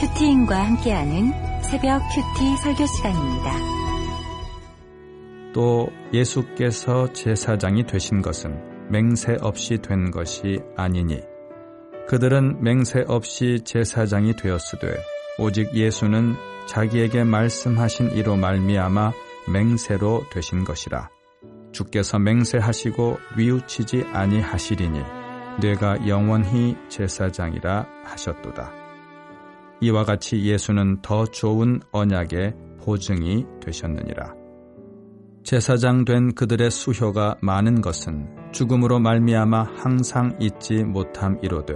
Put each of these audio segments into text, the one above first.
큐티인과 함께하는 새벽 큐티 설교 시간입니다. 또 예수께서 제사장이 되신 것은 맹세 없이 된 것이 아니니 그들은 맹세 없이 제사장이 되었으되 오직 예수는 자기에게 말씀하신 이로 말미암아 맹세로 되신 것이라 주께서 맹세하시고 뉘우치지 아니하시리니 뇌가 영원히 제사장이라 하셨도다. 이와 같이 예수는 더 좋은 언약의 보증이 되셨느니라. 제사장 된 그들의 수효가 많은 것은 죽음으로 말미암아 항상 잊지 못함이로되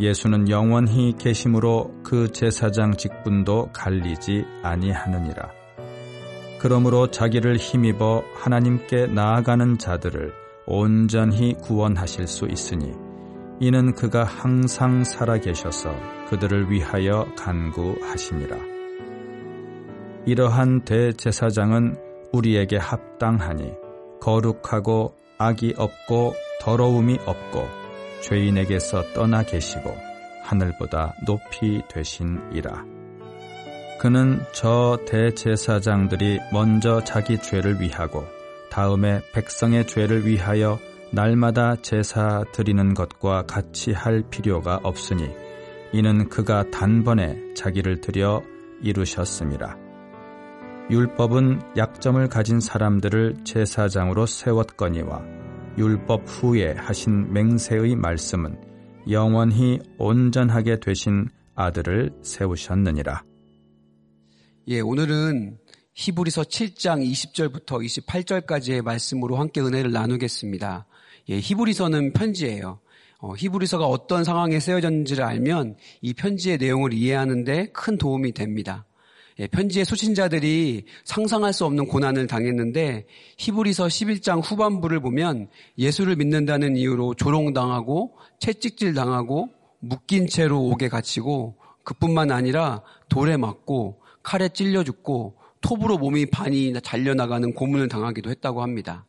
예수는 영원히 계심으로 그 제사장 직분도 갈리지 아니하느니라. 그러므로 자기를 힘입어 하나님께 나아가는 자들을 온전히 구원하실 수 있으니 이는 그가 항상 살아계셔서 그들을 위하여 간구하심이라. 이러한 대제사장은 우리에게 합당하니 거룩하고 악이 없고 더러움이 없고 죄인에게서 떠나 계시고 하늘보다 높이 되신이라. 그는 저 대제사장들이 먼저 자기 죄를 위하고 다음에 백성의 죄를 위하여 날마다 제사 드리는 것과 같이 할 필요가 없으니 이는 그가 단번에 자기를 들여 이루셨습니다. 율법은 약점을 가진 사람들을 제사장으로 세웠거니와 율법 후에 하신 맹세의 말씀은 영원히 온전하게 되신 아들을 세우셨느니라. 예, 오늘은 히브리서 7장 20절부터 28절까지의 말씀으로 함께 은혜를 나누겠습니다. 예, 히브리서는 편지예요. 어, 히브리서가 어떤 상황에 쓰여졌는지를 알면 이 편지의 내용을 이해하는데 큰 도움이 됩니다. 예, 편지의 소신자들이 상상할 수 없는 고난을 당했는데 히브리서 11장 후반부를 보면 예수를 믿는다는 이유로 조롱당하고 채찍질 당하고 묶인 채로 옥에 갇히고 그뿐만 아니라 돌에 맞고 칼에 찔려 죽고 톱으로 몸이 반이 잘려나가는 고문을 당하기도 했다고 합니다.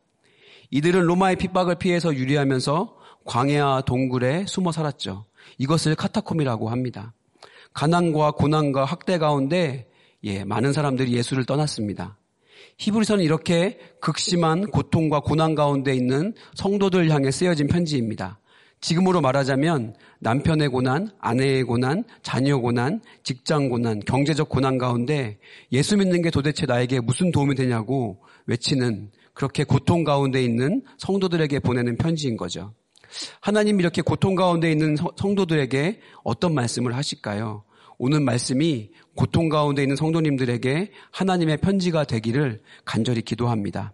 이들은 로마의 핍박을 피해서 유리하면서 광야와 동굴에 숨어 살았죠. 이것을 카타콤이라고 합니다. 가난과 고난과 학대 가운데 예, 많은 사람들이 예수를 떠났습니다. 히브리서는 이렇게 극심한 고통과 고난 가운데 있는 성도들 향해 쓰여진 편지입니다. 지금으로 말하자면 남편의 고난, 아내의 고난, 자녀 고난, 직장 고난, 경제적 고난 가운데 예수 믿는 게 도대체 나에게 무슨 도움이 되냐고 외치는 그렇게 고통 가운데 있는 성도들에게 보내는 편지인 거죠. 하나님 이렇게 고통 가운데 있는 성도들에게 어떤 말씀을 하실까요? 오늘 말씀이 고통 가운데 있는 성도님들에게 하나님의 편지가 되기를 간절히 기도합니다.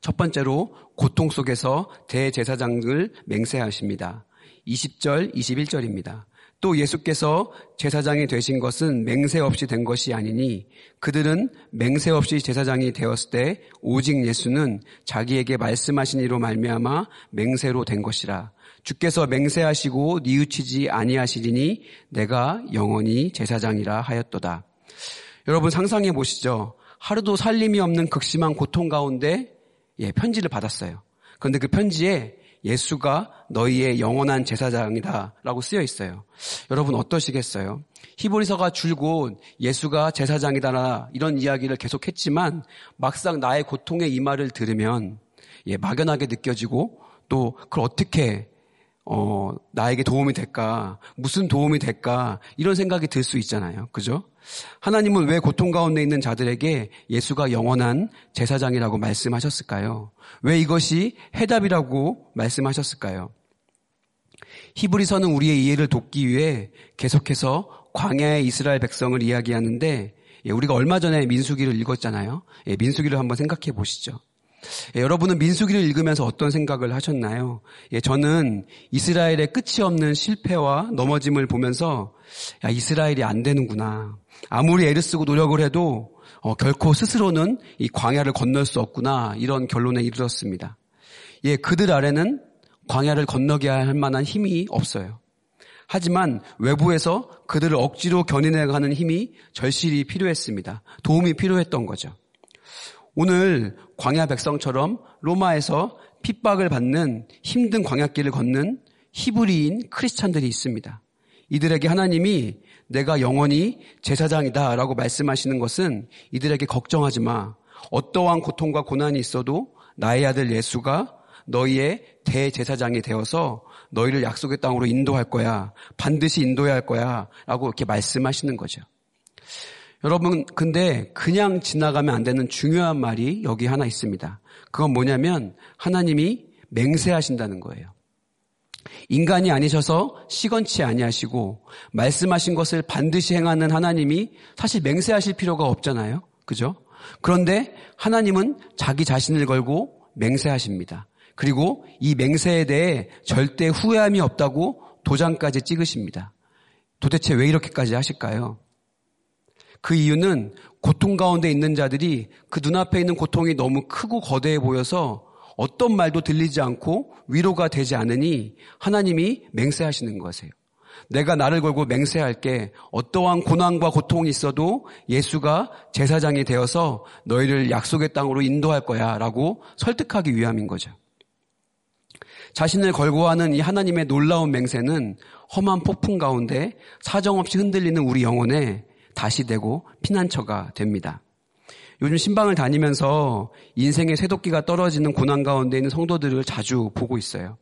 첫 번째로 고통 속에서 대제사장을 맹세하십니다. 20절, 21절입니다. 또 예수께서 제사장이 되신 것은 맹세 없이 된 것이 아니니 그들은 맹세 없이 제사장이 되었을 때 오직 예수는 자기에게 말씀하신 이로 말미암아 맹세로 된 것이라. 주께서 맹세하시고 뉘우치지 아니하시리니 내가 영원히 제사장이라 하였도다. 여러분 상상해 보시죠. 하루도 살림이 없는 극심한 고통 가운데 예, 편지를 받았어요. 그런데 그 편지에 예수가 너희의 영원한 제사장이다라고 쓰여 있어요. 여러분 어떠시겠어요? 히브리서가 줄곧 예수가 제사장이다라 이런 이야기를 계속했지만 막상 나의 고통의 이 말을 들으면 예, 막연하게 느껴지고 또 그걸 어떻게 어, 나에게 도움이 될까? 무슨 도움이 될까? 이런 생각이 들 수 있잖아요. 그죠? 하나님은 왜 고통 가운데 있는 자들에게 예수가 영원한 제사장이라고 말씀하셨을까요? 왜 이것이 해답이라고 말씀하셨을까요? 히브리서는 우리의 이해를 돕기 위해 계속해서 광야의 이스라엘 백성을 이야기하는데 예, 우리가 얼마 전에 민수기를 읽었잖아요. 예, 민수기를 한번 생각해 보시죠. 예, 여러분은 민수기를 읽으면서 어떤 생각을 하셨나요? 예, 저는 이스라엘의 끝이 없는 실패와 넘어짐을 보면서 야, 이스라엘이 안 되는구나. 아무리 애를 쓰고 노력을 해도 어, 결코 스스로는 이 광야를 건널 수 없구나. 이런 결론에 이르렀습니다. 예, 그들 아래는 광야를 건너게 할 만한 힘이 없어요. 하지만 외부에서 그들을 억지로 견인해가는 힘이 절실히 필요했습니다. 도움이 필요했던 거죠. 오늘 광야 백성처럼 로마에서 핍박을 받는 힘든 광야길을 걷는 히브리인 크리스찬들이 있습니다. 이들에게 하나님이 내가 영원히 제사장이다 라고 말씀하시는 것은 이들에게 걱정하지 마. 어떠한 고통과 고난이 있어도 나의 아들 예수가 너희의 대제사장이 되어서 너희를 약속의 땅으로 인도할 거야. 반드시 인도해야 할 거야. 라고 이렇게 말씀하시는 거죠. 여러분, 근데 그냥 지나가면 안 되는 중요한 말이 여기 하나 있습니다. 그건 뭐냐면 하나님이 맹세하신다는 거예요. 인간이 아니셔서 시건치 아니하시고 말씀하신 것을 반드시 행하는 하나님이 사실 맹세하실 필요가 없잖아요. 그죠? 그런데 하나님은 자기 자신을 걸고 맹세하십니다. 그리고 이 맹세에 대해 절대 후회함이 없다고 도장까지 찍으십니다. 도대체 왜 이렇게까지 하실까요? 그 이유는 고통 가운데 있는 자들이 그 눈앞에 있는 고통이 너무 크고 거대해 보여서 어떤 말도 들리지 않고 위로가 되지 않으니 하나님이 맹세하시는 것이에요. 내가 나를 걸고 맹세할게 어떠한 고난과 고통이 있어도 예수가 제사장이 되어서 너희를 약속의 땅으로 인도할 거야 라고 설득하기 위함인 거죠. 자신을 걸고 하는 이 하나님의 놀라운 맹세는 험한 폭풍 가운데 사정없이 흔들리는 우리 영혼에 다시 되고 피난처가 됩니다. 요즘 신방을 다니면서 인생의 쇠도끼가 떨어지는 고난 가운데 있는 성도들을 자주 보고 있어요.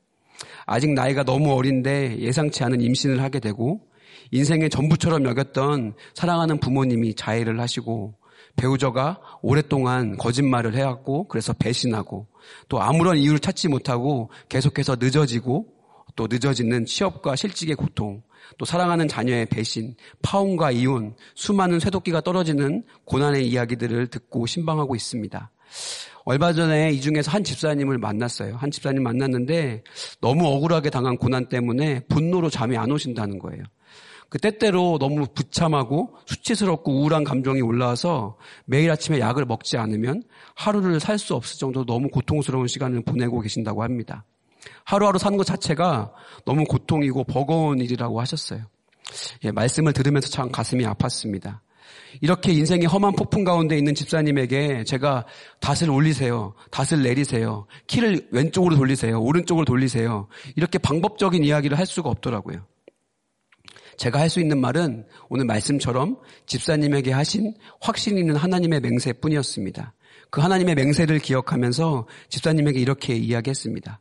아직 나이가 너무 어린데 예상치 않은 임신을 하게 되고 인생의 전부처럼 여겼던 사랑하는 부모님이 자해를 하시고 배우자가 오랫동안 거짓말을 해왔고 그래서 배신하고 또 아무런 이유를 찾지 못하고 계속해서 늦어지고 또 늦어지는 취업과 실직의 고통 또 사랑하는 자녀의 배신, 파혼과 이혼, 수많은 쇠도끼가 떨어지는 고난의 이야기들을 듣고 신방하고 있습니다. 얼마 전에 이 중에서 한 집사님을 만났어요. 한 집사님 만났는데 너무 억울하게 당한 고난 때문에 분노로 잠이 안 오신다는 거예요. 그 때때로 너무 부참하고 수치스럽고 우울한 감정이 올라와서 매일 아침에 약을 먹지 않으면 하루를 살 수 없을 정도로 너무 고통스러운 시간을 보내고 계신다고 합니다. 하루하루 사는 것 자체가 너무 고통이고 버거운 일이라고 하셨어요. 예, 말씀을 들으면서 참 가슴이 아팠습니다. 이렇게 인생의 험한 폭풍 가운데 있는 집사님에게 제가 닷을 올리세요. 닷을 내리세요. 키를 왼쪽으로 돌리세요. 오른쪽으로 돌리세요. 이렇게 방법적인 이야기를 할 수가 없더라고요. 제가 할 수 있는 말은 오늘 말씀처럼 집사님에게 하신 확신 있는 하나님의 맹세뿐이었습니다. 그 하나님의 맹세를 기억하면서 집사님에게 이렇게 이야기했습니다.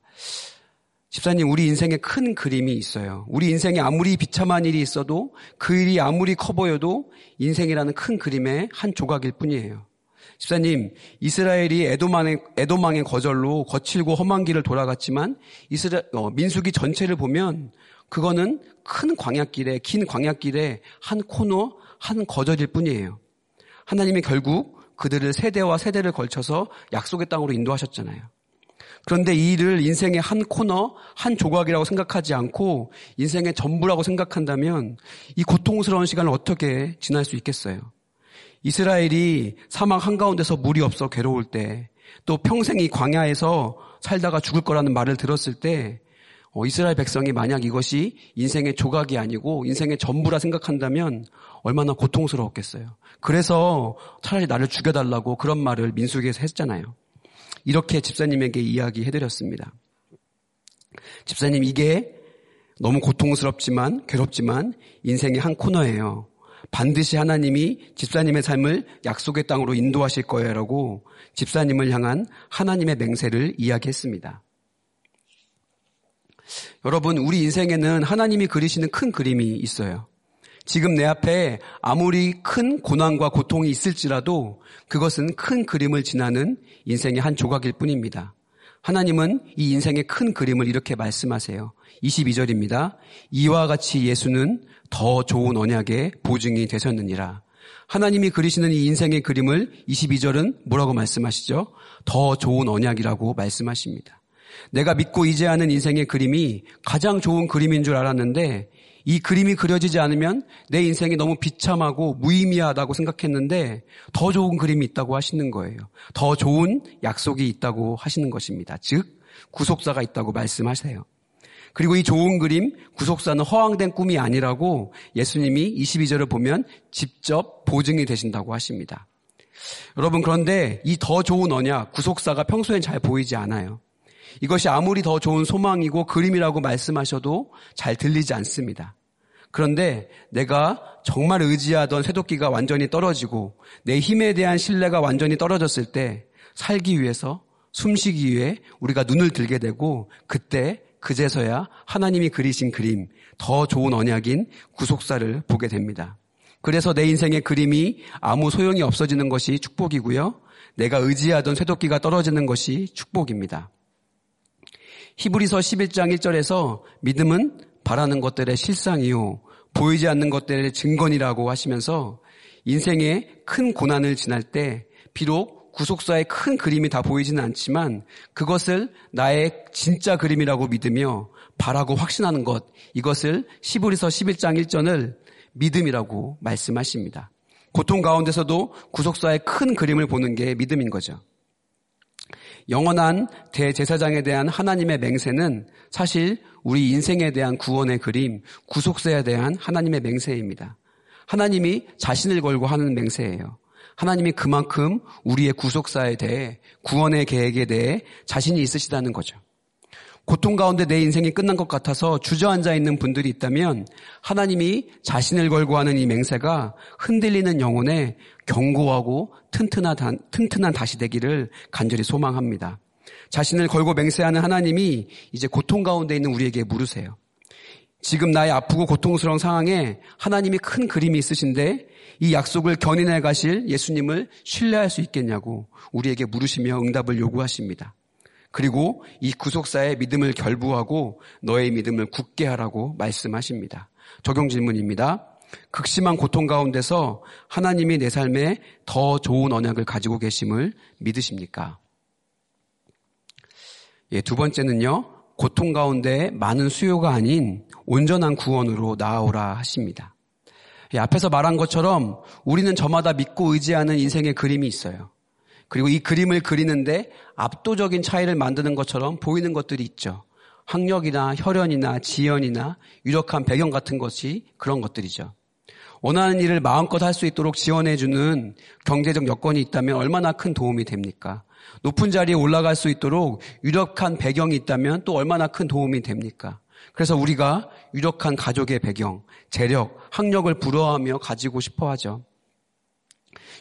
집사님, 우리 인생에 큰 그림이 있어요. 우리 인생에 아무리 비참한 일이 있어도 그 일이 아무리 커 보여도 인생이라는 큰 그림의 한 조각일 뿐이에요. 집사님, 이스라엘이 에도망의, 에도망의 거절로 거칠고 험한 길을 돌아갔지만 이스라, 어, 민수기 전체를 보면 그거는 큰 광약길에, 긴 광약길에 한 코너, 한 거절일 뿐이에요. 하나님이 결국 그들을 세대와 세대를 걸쳐서 약속의 땅으로 인도하셨잖아요. 그런데 이 일을 인생의 한 코너, 한 조각이라고 생각하지 않고 인생의 전부라고 생각한다면 이 고통스러운 시간을 어떻게 지날 수 있겠어요? 이스라엘이 사막 한가운데서 물이 없어 괴로울 때, 또 평생 이 광야에서 살다가 죽을 거라는 말을 들었을 때, 어, 이스라엘 백성이 만약 이것이 인생의 조각이 아니고 인생의 전부라 생각한다면 얼마나 고통스러웠겠어요. 그래서 차라리 나를 죽여달라고 그런 말을 민수기에서 했잖아요. 이렇게 집사님에게 이야기해드렸습니다. 집사님 이게 너무 고통스럽지만 괴롭지만 인생의 한 코너예요. 반드시 하나님이 집사님의 삶을 약속의 땅으로 인도하실 거예요라고 집사님을 향한 하나님의 맹세를 이야기했습니다. 여러분, 우리 인생에는 하나님이 그리시는 큰 그림이 있어요. 지금 내 앞에 아무리 큰 고난과 고통이 있을지라도 그것은 큰 그림을 지나는 인생의 한 조각일 뿐입니다. 하나님은 이 인생의 큰 그림을 이렇게 말씀하세요. 22절입니다. 이와 같이 예수는 더 좋은 언약의 보증이 되셨느니라. 하나님이 그리시는 이 인생의 그림을 22절은 뭐라고 말씀하시죠? 더 좋은 언약이라고 말씀하십니다. 내가 믿고 이제 하는 인생의 그림이 가장 좋은 그림인 줄 알았는데 이 그림이 그려지지 않으면 내 인생이 너무 비참하고 무의미하다고 생각했는데 더 좋은 그림이 있다고 하시는 거예요. 더 좋은 약속이 있다고 하시는 것입니다. 즉, 구속사가 있다고 말씀하세요. 그리고 이 좋은 그림, 구속사는 허황된 꿈이 아니라고 예수님이 22절을 보면 직접 보증이 되신다고 하십니다. 여러분, 그런데 이 더 좋은 언약, 구속사가 평소엔 잘 보이지 않아요. 이것이 아무리 더 좋은 소망이고 그림이라고 말씀하셔도 잘 들리지 않습니다. 그런데 내가 정말 의지하던 쇠도끼가 완전히 떨어지고 내 힘에 대한 신뢰가 완전히 떨어졌을 때 살기 위해서 숨쉬기 위해 우리가 눈을 들게 되고 그때 그제서야 하나님이 그리신 그림, 더 좋은 언약인 구속사를 보게 됩니다. 그래서 내 인생의 그림이 아무 소용이 없어지는 것이 축복이고요. 내가 의지하던 쇠도끼가 떨어지는 것이 축복입니다. 히브리서 11장 1절에서 믿음은 바라는 것들의 실상이요. 보이지 않는 것들의 증거니라고 하시면서 인생의 큰 고난을 지날 때 비록 구속사의 큰 그림이 다 보이지는 않지만 그것을 나의 진짜 그림이라고 믿으며 바라고 확신하는 것 이것을 시브리서 11장 1절을 믿음이라고 말씀하십니다. 고통 가운데서도 구속사의 큰 그림을 보는 게 믿음인 거죠. 영원한 대제사장에 대한 하나님의 맹세는 사실 우리 인생에 대한 구원의 그림, 구속사에 대한 하나님의 맹세입니다. 하나님이 자신을 걸고 하는 맹세예요. 하나님이 그만큼 우리의 구속사에 대해 구원의 계획에 대해 자신이 있으시다는 거죠. 고통 가운데 내 인생이 끝난 것 같아서 주저앉아 있는 분들이 있다면 하나님이 자신을 걸고 하는 이 맹세가 흔들리는 영혼에 견고하고 튼튼한, 튼튼한 다시 되기를 간절히 소망합니다. 자신을 걸고 맹세하는 하나님이 이제 고통 가운데 있는 우리에게 물으세요. 지금 나의 아프고 고통스러운 상황에 하나님이 큰 그림이 있으신데 이 약속을 견인해 가실 예수님을 신뢰할 수 있겠냐고 우리에게 물으시며 응답을 요구하십니다. 그리고 이 구속사의 믿음을 결부하고 너의 믿음을 굳게 하라고 말씀하십니다. 적용 질문입니다. 극심한 고통 가운데서 하나님이 내 삶에 더 좋은 언약을 가지고 계심을 믿으십니까? 예, 두 번째는요, 고통 가운데 많은 수요가 아닌 온전한 구원으로 나아오라 하십니다. 예, 앞에서 말한 것처럼 우리는 저마다 믿고 의지하는 인생의 그림이 있어요. 그리고 이 그림을 그리는데 압도적인 차이를 만드는 것처럼 보이는 것들이 있죠. 학력이나 혈연이나 지연이나 유력한 배경 같은 것이 그런 것들이죠. 원하는 일을 마음껏 할 수 있도록 지원해주는 경제적 여건이 있다면 얼마나 큰 도움이 됩니까? 높은 자리에 올라갈 수 있도록 유력한 배경이 있다면 또 얼마나 큰 도움이 됩니까? 그래서 우리가 유력한 가족의 배경, 재력, 학력을 부러워하며 가지고 싶어 하죠.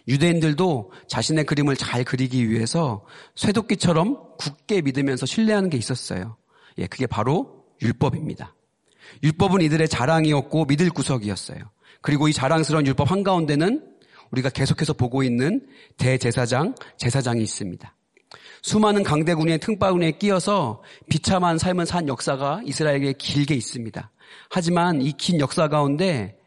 유대인들도 자신의 그림을 잘 그리기 위해서 쇠도끼처럼 굳게 믿으면서 신뢰하는 게 있었어요. 예, 그게 바로 율법입니다. 율법은 이들의 자랑이었고 믿을 구석이었어요. 그리고 이 자랑스러운 율법 한가운데는 우리가 계속해서 보고 있는 대제사장, 제사장이 있습니다. 수많은 강대군의 틈바구니에 끼어서 비참한 삶을 산 역사가 이스라엘에 길게 있습니다. 하지만 이 긴 역사 가운데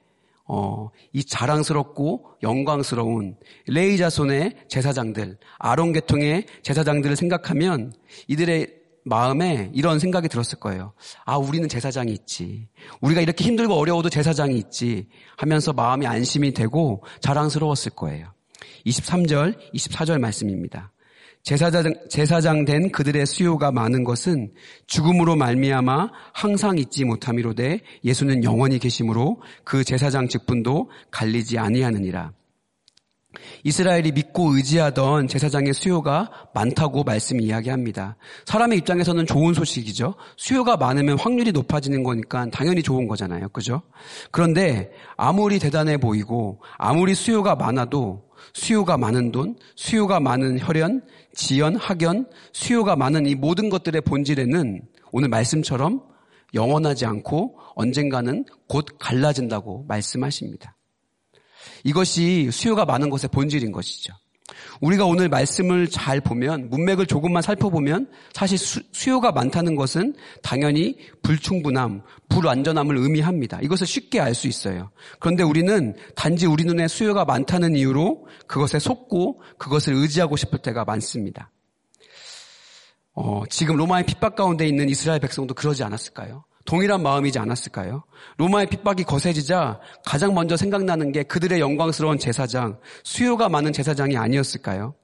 어, 이 자랑스럽고 영광스러운 레이 자손의 제사장들, 아론 계통의 제사장들을 생각하면 이들의 마음에 이런 생각이 들었을 거예요. 아, 우리는 제사장이 있지. 우리가 이렇게 힘들고 어려워도 제사장이 있지. 하면서 마음이 안심이 되고 자랑스러웠을 거예요. 23절, 24절 말씀입니다. 제사장, 제사장 된 그들의 수요가 많은 것은 죽음으로 말미암아 항상 잊지 못함이로되 예수는 영원히 계심으로 그 제사장 직분도 갈리지 아니하느니라. 이스라엘이 믿고 의지하던 제사장의 수요가 많다고 말씀이 이야기합니다. 사람의 입장에서는 좋은 소식이죠. 수요가 많으면 확률이 높아지는 거니까 당연히 좋은 거잖아요. 그죠? 그런데 아무리 대단해 보이고 아무리 수요가 많아도 수요가 많은 돈, 수요가 많은 혈연, 지연, 학연, 수요가 많은 이 모든 것들의 본질에는 오늘 말씀처럼 영원하지 않고 언젠가는 곧 갈라진다고 말씀하십니다. 이것이 수요가 많은 것의 본질인 것이죠. 우리가 오늘 말씀을 잘 보면 문맥을 조금만 살펴보면 사실 수, 요가 많다는 것은 당연히 불충분함, 불완전함을 의미합니다. 이것을 쉽게 알 수 있어요. 그런데 우리는 단지 우리 눈에 수요가 많다는 이유로 그것에 속고 그것을 의지하고 싶을 때가 많습니다. 어, 지금 로마의 핍박 가운데 있는 이스라엘 백성도 그러지 않았을까요? 동일한 마음이지 않았을까요? 로마의 핍박이 거세지자 가장 먼저 생각나는 게 그들의 영광스러운 제사장, 수요가 많은 제사장이 아니었을까요?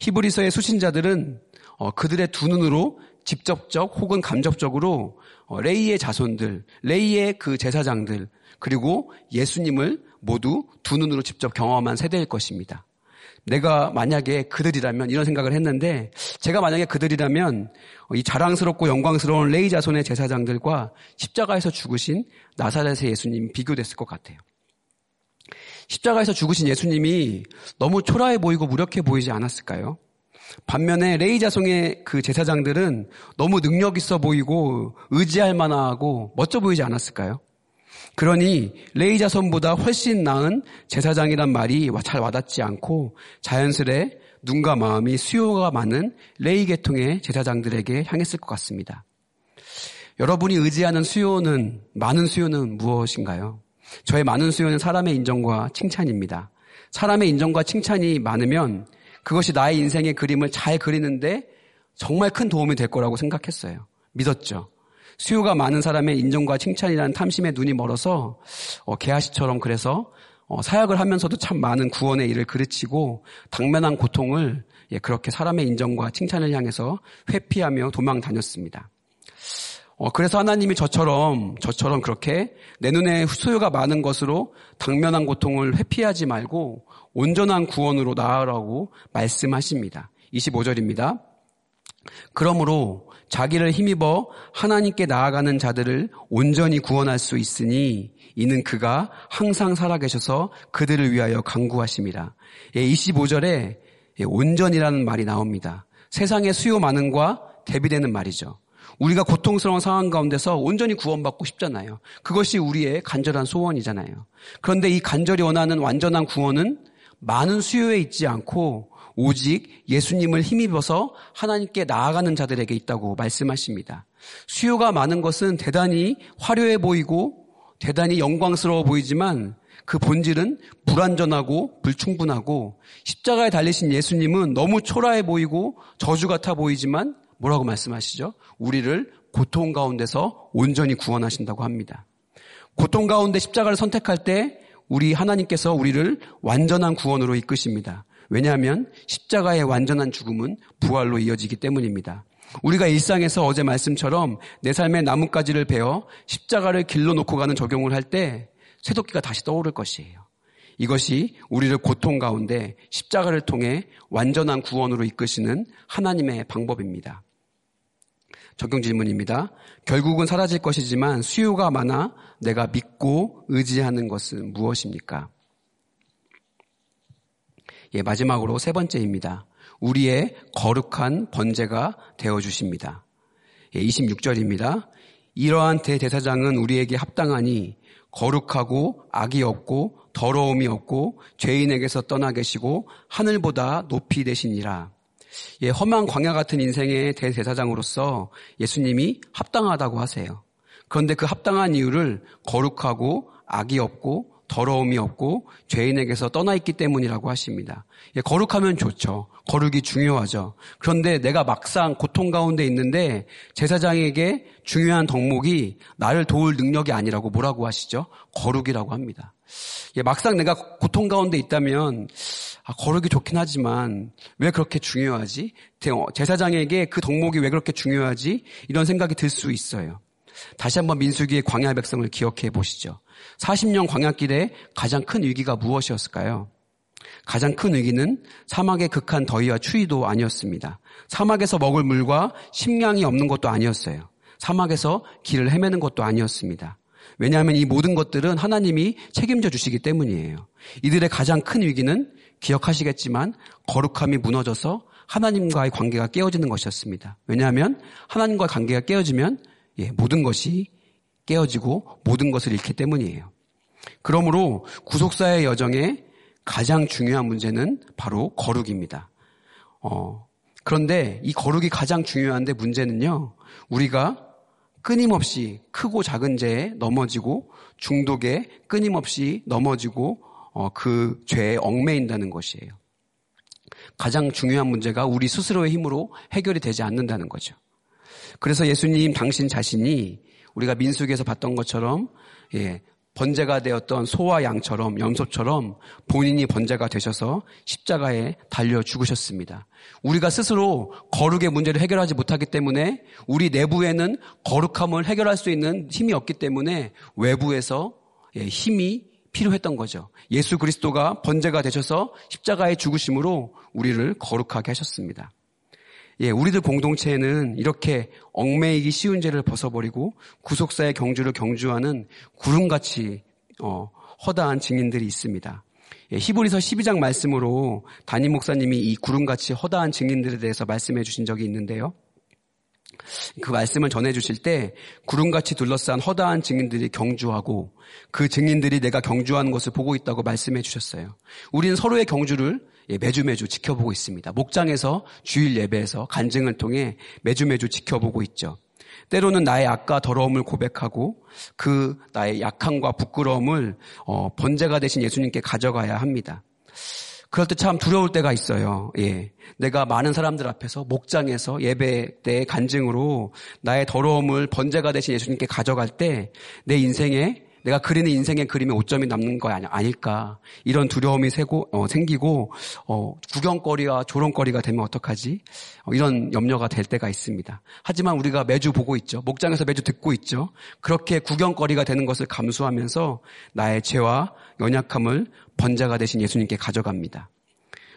히브리서의 수신자들은 어, 그들의 두 눈으로 직접적 혹은 감접적으로 어, 레이의 자손들, 레이의 그 제사장들, 그리고 예수님을 모두 두 눈으로 직접 경험한 세대일 것입니다. 내가 만약에 그들이라면 이런 생각을 했는데 제가 만약에 그들이라면 이 자랑스럽고 영광스러운 레위 자손의 제사장들과 십자가에서 죽으신 나사렛의 예수님 비교됐을 것 같아요. 십자가에서 죽으신 예수님이 너무 초라해 보이고 무력해 보이지 않았을까요? 반면에 레위 자손의 그 제사장들은 너무 능력 있어 보이고 의지할 만하고 멋져 보이지 않았을까요? 그러니 레위 자손보다 훨씬 나은 제사장이란 말이 잘 와닿지 않고 자연스레 눈과 마음이 수요가 많은 레이 계통의 제사장들에게 향했을 것 같습니다. 여러분이 의지하는 수요는 많은 수요는 무엇인가요? 저의 많은 수요는 사람의 인정과 칭찬입니다. 사람의 인정과 칭찬이 많으면 그것이 나의 인생의 그림을 잘 그리는데 정말 큰 도움이 될 거라고 생각했어요. 믿었죠. 수요가 많은 사람의 인정과 칭찬이라는 탐심에 눈이 멀어서 어, 개아시처럼 그래서 어, 사역을 하면서도 참 많은 구원의 일을 그르치고 당면한 고통을 예, 그렇게 사람의 인정과 칭찬을 향해서 회피하며 도망 다녔습니다. 어, 그래서 하나님이 저처럼 저처럼 그렇게 내 눈에 수요가 많은 것으로 당면한 고통을 회피하지 말고 온전한 구원으로 나아라고 말씀하십니다. 25절입니다. 그러므로 자기를 힘입어 하나님께 나아가는 자들을 온전히 구원할 수 있으니 이는 그가 항상 살아계셔서 그들을 위하여 강구하십니다. 25절에 예, 온전이라는 말이 나옵니다. 세상의 수요 많은과 대비되는 말이죠. 우리가 고통스러운 상황 가운데서 온전히 구원받고 싶잖아요. 그것이 우리의 간절한 소원이잖아요. 그런데 이 간절히 원하는 완전한 구원은 많은 수요에 있지 않고 오직 예수님을 힘입어서 하나님께 나아가는 자들에게 있다고 말씀하십니다. 수요가 많은 것은 대단히 화려해 보이고 대단히 영광스러워 보이지만 그 본질은 불완전하고 불충분하고 십자가에 달리신 예수님은 너무 초라해 보이고 저주 같아 보이지만 뭐라고 말씀하시죠? 우리를 고통 가운데서 온전히 구원하신다고 합니다. 고통 가운데 십자가를 선택할 때 우리 하나님께서 우리를 완전한 구원으로 이끄십니다. 왜냐하면 십자가의 완전한 죽음은 부활로 이어지기 때문입니다. 우리가 일상에서 어제 말씀처럼 내 삶의 나뭇가지를 베어 십자가를 길러 놓고 가는 적용을 할 때 쇠도끼가 다시 떠오를 것이에요. 이것이 우리를 고통 가운데 십자가를 통해 완전한 구원으로 이끄시는 하나님의 방법입니다. 적용 질문입니다. 결국은 사라질 것이지만 수요가 많아 내가 믿고 의지하는 것은 무엇입니까? 예, 마지막으로 세 번째입니다. 우리의 거룩한 번제가 되어 주십니다. 예, 26절입니다. 이러한 대대사장은 우리에게 합당하니 거룩하고 악이 없고 더러움이 없고 죄인에게서 떠나 계시고 하늘보다 높이 되시니라. 예, 험한 광야 같은 인생의 대대사장으로서 예수님이 합당하다고 하세요. 그런데 그 합당한 이유를 거룩하고 악이 없고 더러움이 없고 죄인에게서 떠나 있기 때문이라고 하십니다. 예, 거룩하면 좋죠. 거룩이 중요하죠. 그런데 내가 막상 고통 가운데 있는데 제사장에게 중요한 덕목이 나를 도울 능력이 아니라고 뭐라고 하시죠? 거룩이라고 합니다. 예, 막상 내가 고통 가운데 있다면 아, 거룩이 좋긴 하지만 왜 그렇게 중요하지? 제사장에게 그 덕목이 왜 그렇게 중요하지? 이런 생각이 들 수 있어요. 다시 한번 민수기의 광야 백성을 기억해 보시죠. 40년 광야길에 가장 큰 위기가 무엇이었을까요? 가장 큰 위기는 사막의 극한 더위와 추위도 아니었습니다. 사막에서 먹을 물과 식량이 없는 것도 아니었어요. 사막에서 길을 헤매는 것도 아니었습니다. 왜냐하면 이 모든 것들은 하나님이 책임져 주시기 때문이에요. 이들의 가장 큰 위기는 기억하시겠지만 거룩함이 무너져서 하나님과의 관계가 깨어지는 것이었습니다. 왜냐하면 하나님과의 관계가 깨어지면 예, 모든 것이 깨어지고 모든 것을 잃기 때문이에요. 그러므로 구속사의 여정에 가장 중요한 문제는 바로 거룩입니다. 어, 그런데 이 거룩이 가장 중요한데 문제는요, 우리가 끊임없이 크고 작은 죄에 넘어지고 중독에 끊임없이 넘어지고 어, 그 죄에 얽매인다는 것이에요. 가장 중요한 문제가 우리 스스로의 힘으로 해결이 되지 않는다는 거죠. 그래서 예수님 당신 자신이 우리가 민수기에서 봤던 것처럼 예, 번제가 되었던 소와 양처럼 염소처럼 본인이 번제가 되셔서 십자가에 달려 죽으셨습니다. 우리가 스스로 거룩의 문제를 해결하지 못하기 때문에 우리 내부에는 거룩함을 해결할 수 있는 힘이 없기 때문에 외부에서 예, 힘이 필요했던 거죠. 예수 그리스도가 번제가 되셔서 십자가의 죽으심으로 우리를 거룩하게 하셨습니다. 예, 우리들 공동체에는 이렇게 얽매이기 쉬운 죄를 벗어버리고 구속사의 경주를 경주하는 구름같이 어, 허다한 증인들이 있습니다. 예, 히브리서 12장 말씀으로 담임 목사님이 이 구름같이 허다한 증인들에 대해서 말씀해 주신 적이 있는데요. 그 말씀을 전해 주실 때 구름같이 둘러싼 허다한 증인들이 경주하고 그 증인들이 내가 경주하는 것을 보고 있다고 말씀해 주셨어요. 우리는 서로의 경주를 예, 매주 매주 지켜보고 있습니다. 목장에서 주일 예배에서 간증을 통해 매주 매주 지켜보고 있죠. 때로는 나의 악과 더러움을 고백하고 그 나의 약함과 부끄러움을 어, 번제가 되신 예수님께 가져가야 합니다. 그럴 때 참 두려울 때가 있어요. 예. 내가 많은 사람들 앞에서 목장에서 예배 때 간증으로 나의 더러움을 번제가 되신 예수님께 가져갈 때 내 인생에 내가 그리는 인생의 그림에 오점이 남는 거 아니, 일까 이런 두려움이 세고, 어, 생기고 어, 구경거리와 조롱거리가 되면 어떡하지? 어, 이런 염려가 될 때가 있습니다. 하지만 우리가 매주 보고 있죠. 목장에서 매주 듣고 있죠. 그렇게 구경거리가 되는 것을 감수하면서 나의 죄와 연약함을 번자가 되신 예수님께 가져갑니다.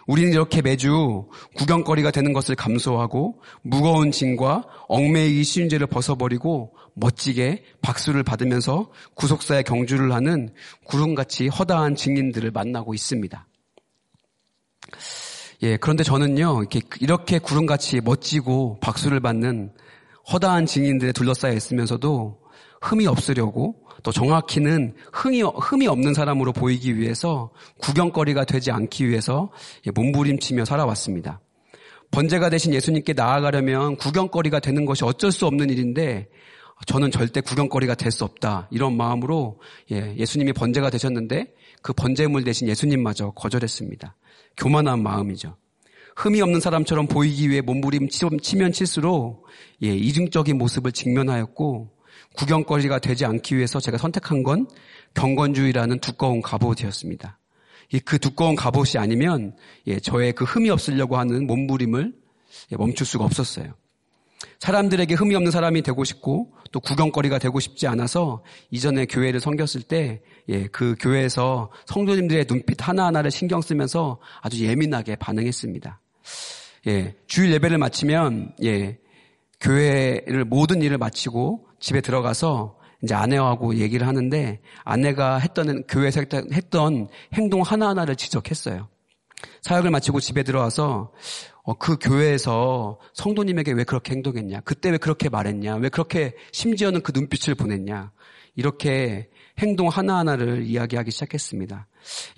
우리는 이렇게 매주 구경거리가 되는 것을 감수하고 무거운 짐과 얽매이기 쉬운 죄를 벗어버리고 멋지게 박수를 받으면서 구속사의 경주를 하는 구름같이 허다한 증인들을 만나고 있습니다. 예, 그런데 저는요, 이렇게, 이렇게 구름같이 멋지고 박수를 받는 허다한 증인들에 둘러싸여 있으면서도 흠이 없으려고 또 정확히는 흠이, 흠이 없는 사람으로 보이기 위해서 구경거리가 되지 않기 위해서 예, 몸부림치며 살아왔습니다. 번제가 되신 예수님께 나아가려면 구경거리가 되는 것이 어쩔 수 없는 일인데 저는 절대 구경거리가 될 수 없다. 이런 마음으로 예, 예수님이 번제가 되셨는데 그 번제물 대신 예수님마저 거절했습니다. 교만한 마음이죠. 흠이 없는 사람처럼 보이기 위해 몸부림 치면 칠수록 예, 이중적인 모습을 직면하였고 구경거리가 되지 않기 위해서 제가 선택한 건 경건주의라는 두꺼운 갑옷이었습니다. 그 두꺼운 갑옷이 아니면 예, 저의 그 흠이 없으려고 하는 몸부림을 예, 멈출 수가 없었어요. 사람들에게 흠이 없는 사람이 되고 싶고 또 구경거리가 되고 싶지 않아서 이전에 교회를 섬겼을 때, 예, 그 교회에서 성도님들의 눈빛 하나하나를 신경 쓰면서 아주 예민하게 반응했습니다. 예, 주일 예배를 마치면, 예, 교회를 모든 일을 마치고 집에 들어가서 이제 아내하고 얘기를 하는데 아내가 했던, 교회에서 했던 행동 하나하나를 지적했어요. 사역을 마치고 집에 들어와서 어, 그 교회에서 성도님에게 왜 그렇게 행동했냐? 그때 왜 그렇게 말했냐? 왜 그렇게 심지어는 그 눈빛을 보냈냐? 이렇게 행동 하나하나를 이야기하기 시작했습니다.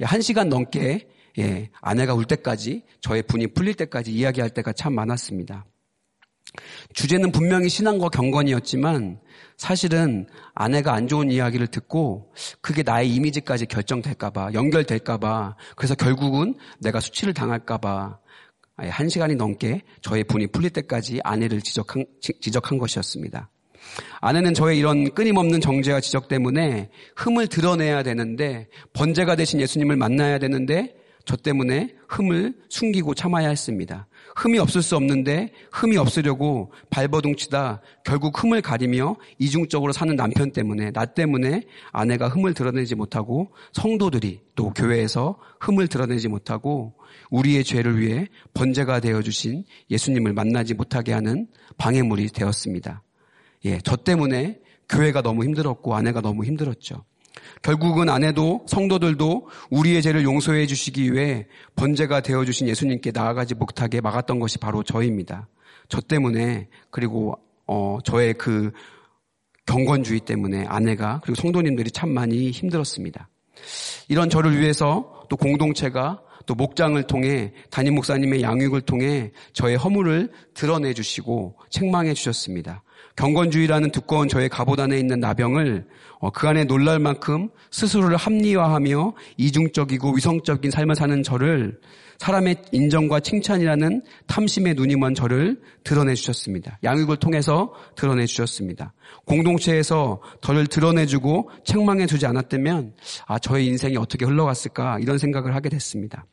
예, 한 시간 넘게 예, 아내가 울 때까지 저의 분이 풀릴 때까지 이야기할 때가 참 많았습니다. 주제는 분명히 신앙과 경건이었지만 사실은 아내가 안 좋은 이야기를 듣고 그게 나의 이미지까지 결정될까봐 연결될까봐 그래서 결국은 내가 수치를 당할까봐 한 시간이 넘게 저의 분이 풀릴 때까지 아내를 지적한, 지적한 것이었습니다. 아내는 저의 이런 끊임없는 정죄와 지적 때문에 흠을 드러내야 되는데 번제가 되신 예수님을 만나야 되는데 저 때문에 흠을 숨기고 참아야 했습니다. 흠이 없을 수 없는데 흠이 없으려고 발버둥치다 결국 흠을 가리며 이중적으로 사는 남편 때문에 나 때문에 아내가 흠을 드러내지 못하고 성도들이 또 교회에서 흠을 드러내지 못하고 우리의 죄를 위해 번제가 되어 주신 예수님을 만나지 못하게 하는 방해물이 되었습니다. 예, 저 때문에 교회가 너무 힘들었고 아내가 너무 힘들었죠. 결국은 아내도 성도들도 우리의 죄를 용서해 주시기 위해 번제가 되어 주신 예수님께 나아가지 못하게 막았던 것이 바로 저입니다. 저 때문에 그리고 어, 저의 그 경건주의 때문에 아내가 그리고 성도님들이 참 많이 힘들었습니다. 이런 저를 위해서 또 공동체가 또 목장을 통해 담임 목사님의 양육을 통해 저의 허물을 드러내 주시고 책망해 주셨습니다. 경건주의라는 두꺼운 저의 갑옷 안에 있는 나병을 어, 그 안에 놀랄 만큼 스스로를 합리화하며 이중적이고 위성적인 삶을 사는 저를 사람의 인정과 칭찬이라는 탐심의 눈이 먼 저를 드러내 주셨습니다. 양육을 통해서 드러내 주셨습니다. 공동체에서 저를 드러내주고 책망해 주지 않았다면 아 저의 인생이 어떻게 흘러갔을까 이런 생각을 하게 됐습니다.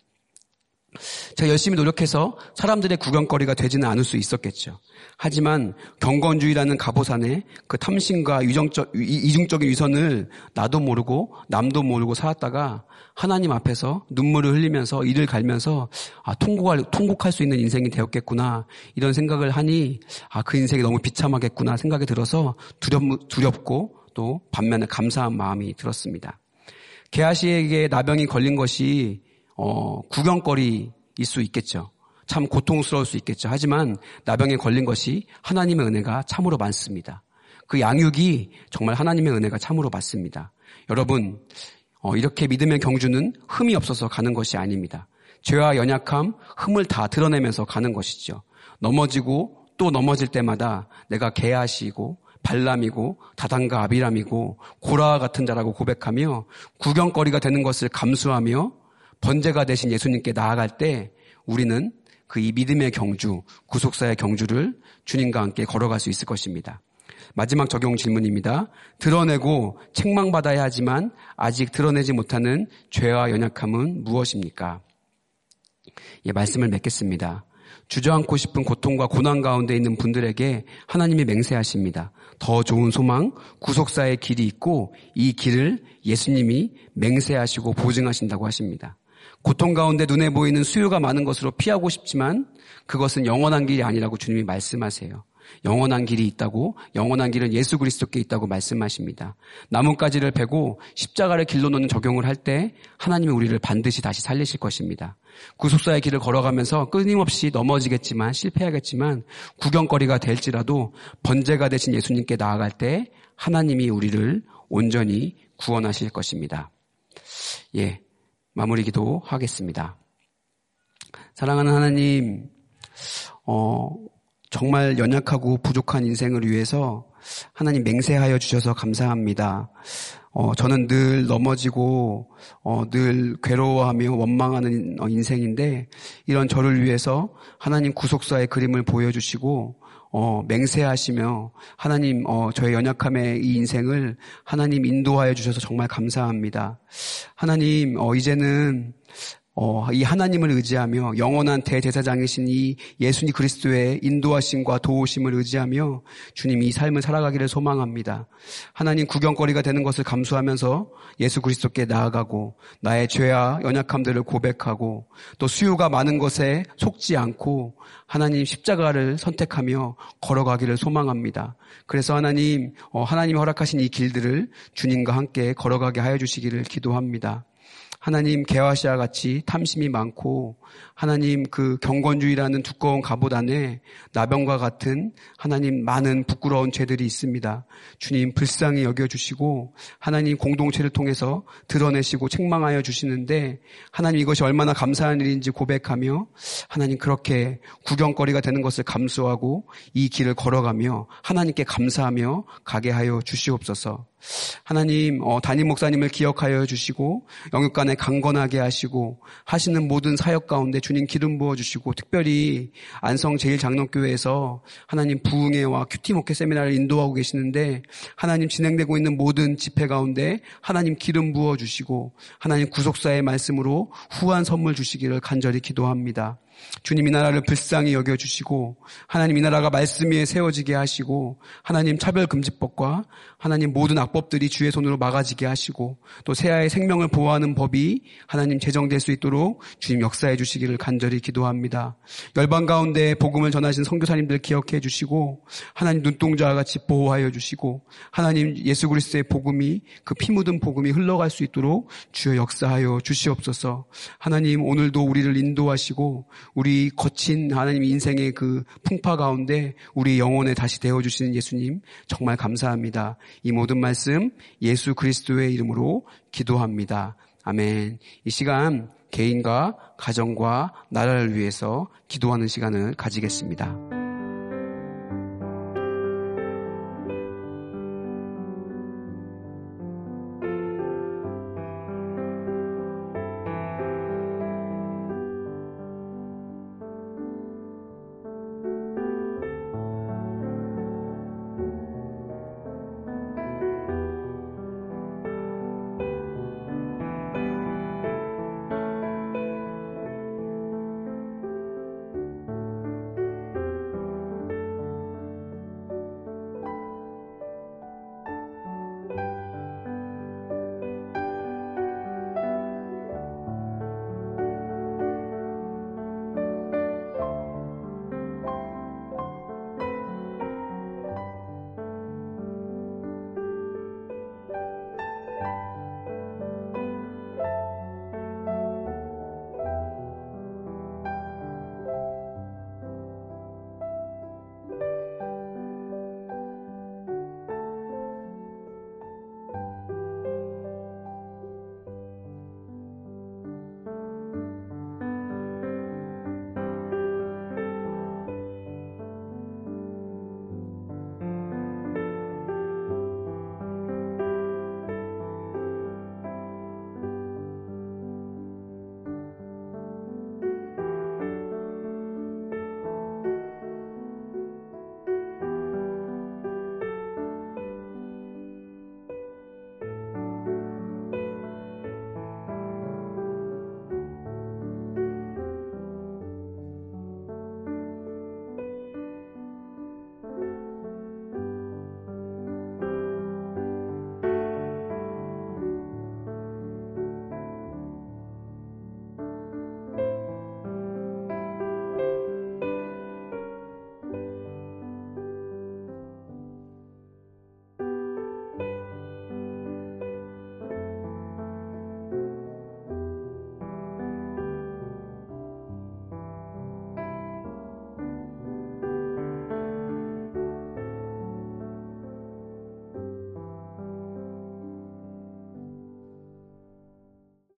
제가 열심히 노력해서 사람들의 구경거리가 되지는 않을 수 있었겠죠. 하지만 경건주의라는 갑오산에 그 탐심과 유정적, 이중적인 위선을 나도 모르고 남도 모르고 살았다가 하나님 앞에서 눈물을 흘리면서 이를 갈면서 아, 통곡할, 통곡할 수 있는 인생이 되었겠구나 이런 생각을 하니 아, 그 인생이 너무 비참하겠구나 생각이 들어서 두렵, 두렵고 또 반면에 감사한 마음이 들었습니다. 게하시에게 나병이 걸린 것이 어, 구경거리일 수 있겠죠. 참 고통스러울 수 있겠죠. 하지만 나병에 걸린 것이 하나님의 은혜가 참으로 많습니다. 그 양육이 정말 하나님의 은혜가 참으로 많습니다. 여러분, 어, 이렇게 믿음의 경주는 흠이 없어서 가는 것이 아닙니다. 죄와 연약함, 흠을 다 드러내면서 가는 것이죠. 넘어지고 또 넘어질 때마다 내가 개하시고 발람이고 다단과 아비람이고 고라와 같은 자라고 고백하며 구경거리가 되는 것을 감수하며 번제가 되신 예수님께 나아갈 때 우리는 그 이 믿음의 경주, 구속사의 경주를 주님과 함께 걸어갈 수 있을 것입니다. 마지막 적용 질문입니다. 드러내고 책망받아야 하지만 아직 드러내지 못하는 죄와 연약함은 무엇입니까? 예, 말씀을 맺겠습니다. 주저앉고 싶은 고통과 고난 가운데 있는 분들에게 하나님이 맹세하십니다. 더 좋은 소망, 구속사의 길이 있고 이 길을 예수님이 맹세하시고 보증하신다고 하십니다. 고통 가운데 눈에 보이는 수요가 많은 것으로 피하고 싶지만 그것은 영원한 길이 아니라고 주님이 말씀하세요. 영원한 길이 있다고 영원한 길은 예수 그리스도께 있다고 말씀하십니다. 나뭇가지를 베고 십자가를 길로 놓는 적용을 할 때 하나님이 우리를 반드시 다시 살리실 것입니다. 구속사의 길을 걸어가면서 끊임없이 넘어지겠지만 실패하겠지만 구경거리가 될지라도 번제가 되신 예수님께 나아갈 때 하나님이 우리를 온전히 구원하실 것입니다. 예. 마무리 기도 하겠습니다. 사랑하는 하나님, 어, 정말 연약하고 부족한 인생을 위해서 하나님 맹세하여 주셔서 감사합니다. 어, 저는 늘 넘어지고 어, 늘 괴로워하며 원망하는 인생인데 이런 저를 위해서 하나님 구속사의 그림을 보여주시고 어, 맹세하시며 하나님 어, 저의 연약함의 이 인생을 하나님 인도하여 주셔서 정말 감사합니다. 하나님 어, 이제는 어, 이 하나님을 의지하며 영원한 대제사장이신 이 예수님 그리스도의 인도하심과 도우심을 의지하며 주님 이 삶을 살아가기를 소망합니다. 하나님 구경거리가 되는 것을 감수하면서 예수 그리스도께 나아가고 나의 죄와 연약함들을 고백하고 또 수요가 많은 것에 속지 않고 하나님 십자가를 선택하며 걸어가기를 소망합니다. 그래서 하나님 어, 하나님이 허락하신 이 길들을 주님과 함께 걸어가게 하여 주시기를 기도합니다. 하나님 개화시와 같이 탐심이 많고 하나님 그 경건주의라는 두꺼운 갑옷 안에 나병과 같은 하나님 많은 부끄러운 죄들이 있습니다. 주님 불쌍히 여겨주시고 하나님 공동체를 통해서 드러내시고 책망하여 주시는데 하나님 이것이 얼마나 감사한 일인지 고백하며 하나님 그렇게 구경거리가 되는 것을 감수하고 이 길을 걸어가며 하나님께 감사하며 가게 하여 주시옵소서. 하나님 어, 담임 목사님을 기억하여 주시고 영육간에 강건하게 하시고 하시는 모든 사역 가운데 주님 기름 부어 주시고 특별히 안성 제일 장로교회에서 하나님 부흥회와 큐티 목회 세미나를 인도하고 계시는데 하나님 진행되고 있는 모든 집회 가운데 하나님 기름 부어 주시고 하나님 구속사의 말씀으로 후한 선물 주시기를 간절히 기도합니다. 주님 이 나라를 불쌍히 여겨주시고 하나님 이 나라가 말씀 위에 세워지게 하시고 하나님 차별금지법과 하나님 모든 악법들이 주의 손으로 막아지게 하시고 또 새아의 생명을 보호하는 법이 하나님 제정될 수 있도록 주님 역사해 주시기를 간절히 기도합니다. 열방 가운데 복음을 전하신 선교사님들 기억해 주시고 하나님 눈동자와 같이 보호하여 주시고 하나님 예수 그리스도의 복음이 그 피 묻은 복음이 흘러갈 수 있도록 주여 역사하여 주시옵소서. 하나님 오늘도 우리를 인도하시고 우리 거친 하나님 인생의 그 풍파 가운데 우리 영혼에 다시 되어주시는 예수님 정말 감사합니다. 이 모든 말씀 예수 그리스도의 이름으로 기도합니다. 아멘. 이 시간 개인과 가정과 나라를 위해서 기도하는 시간을 가지겠습니다.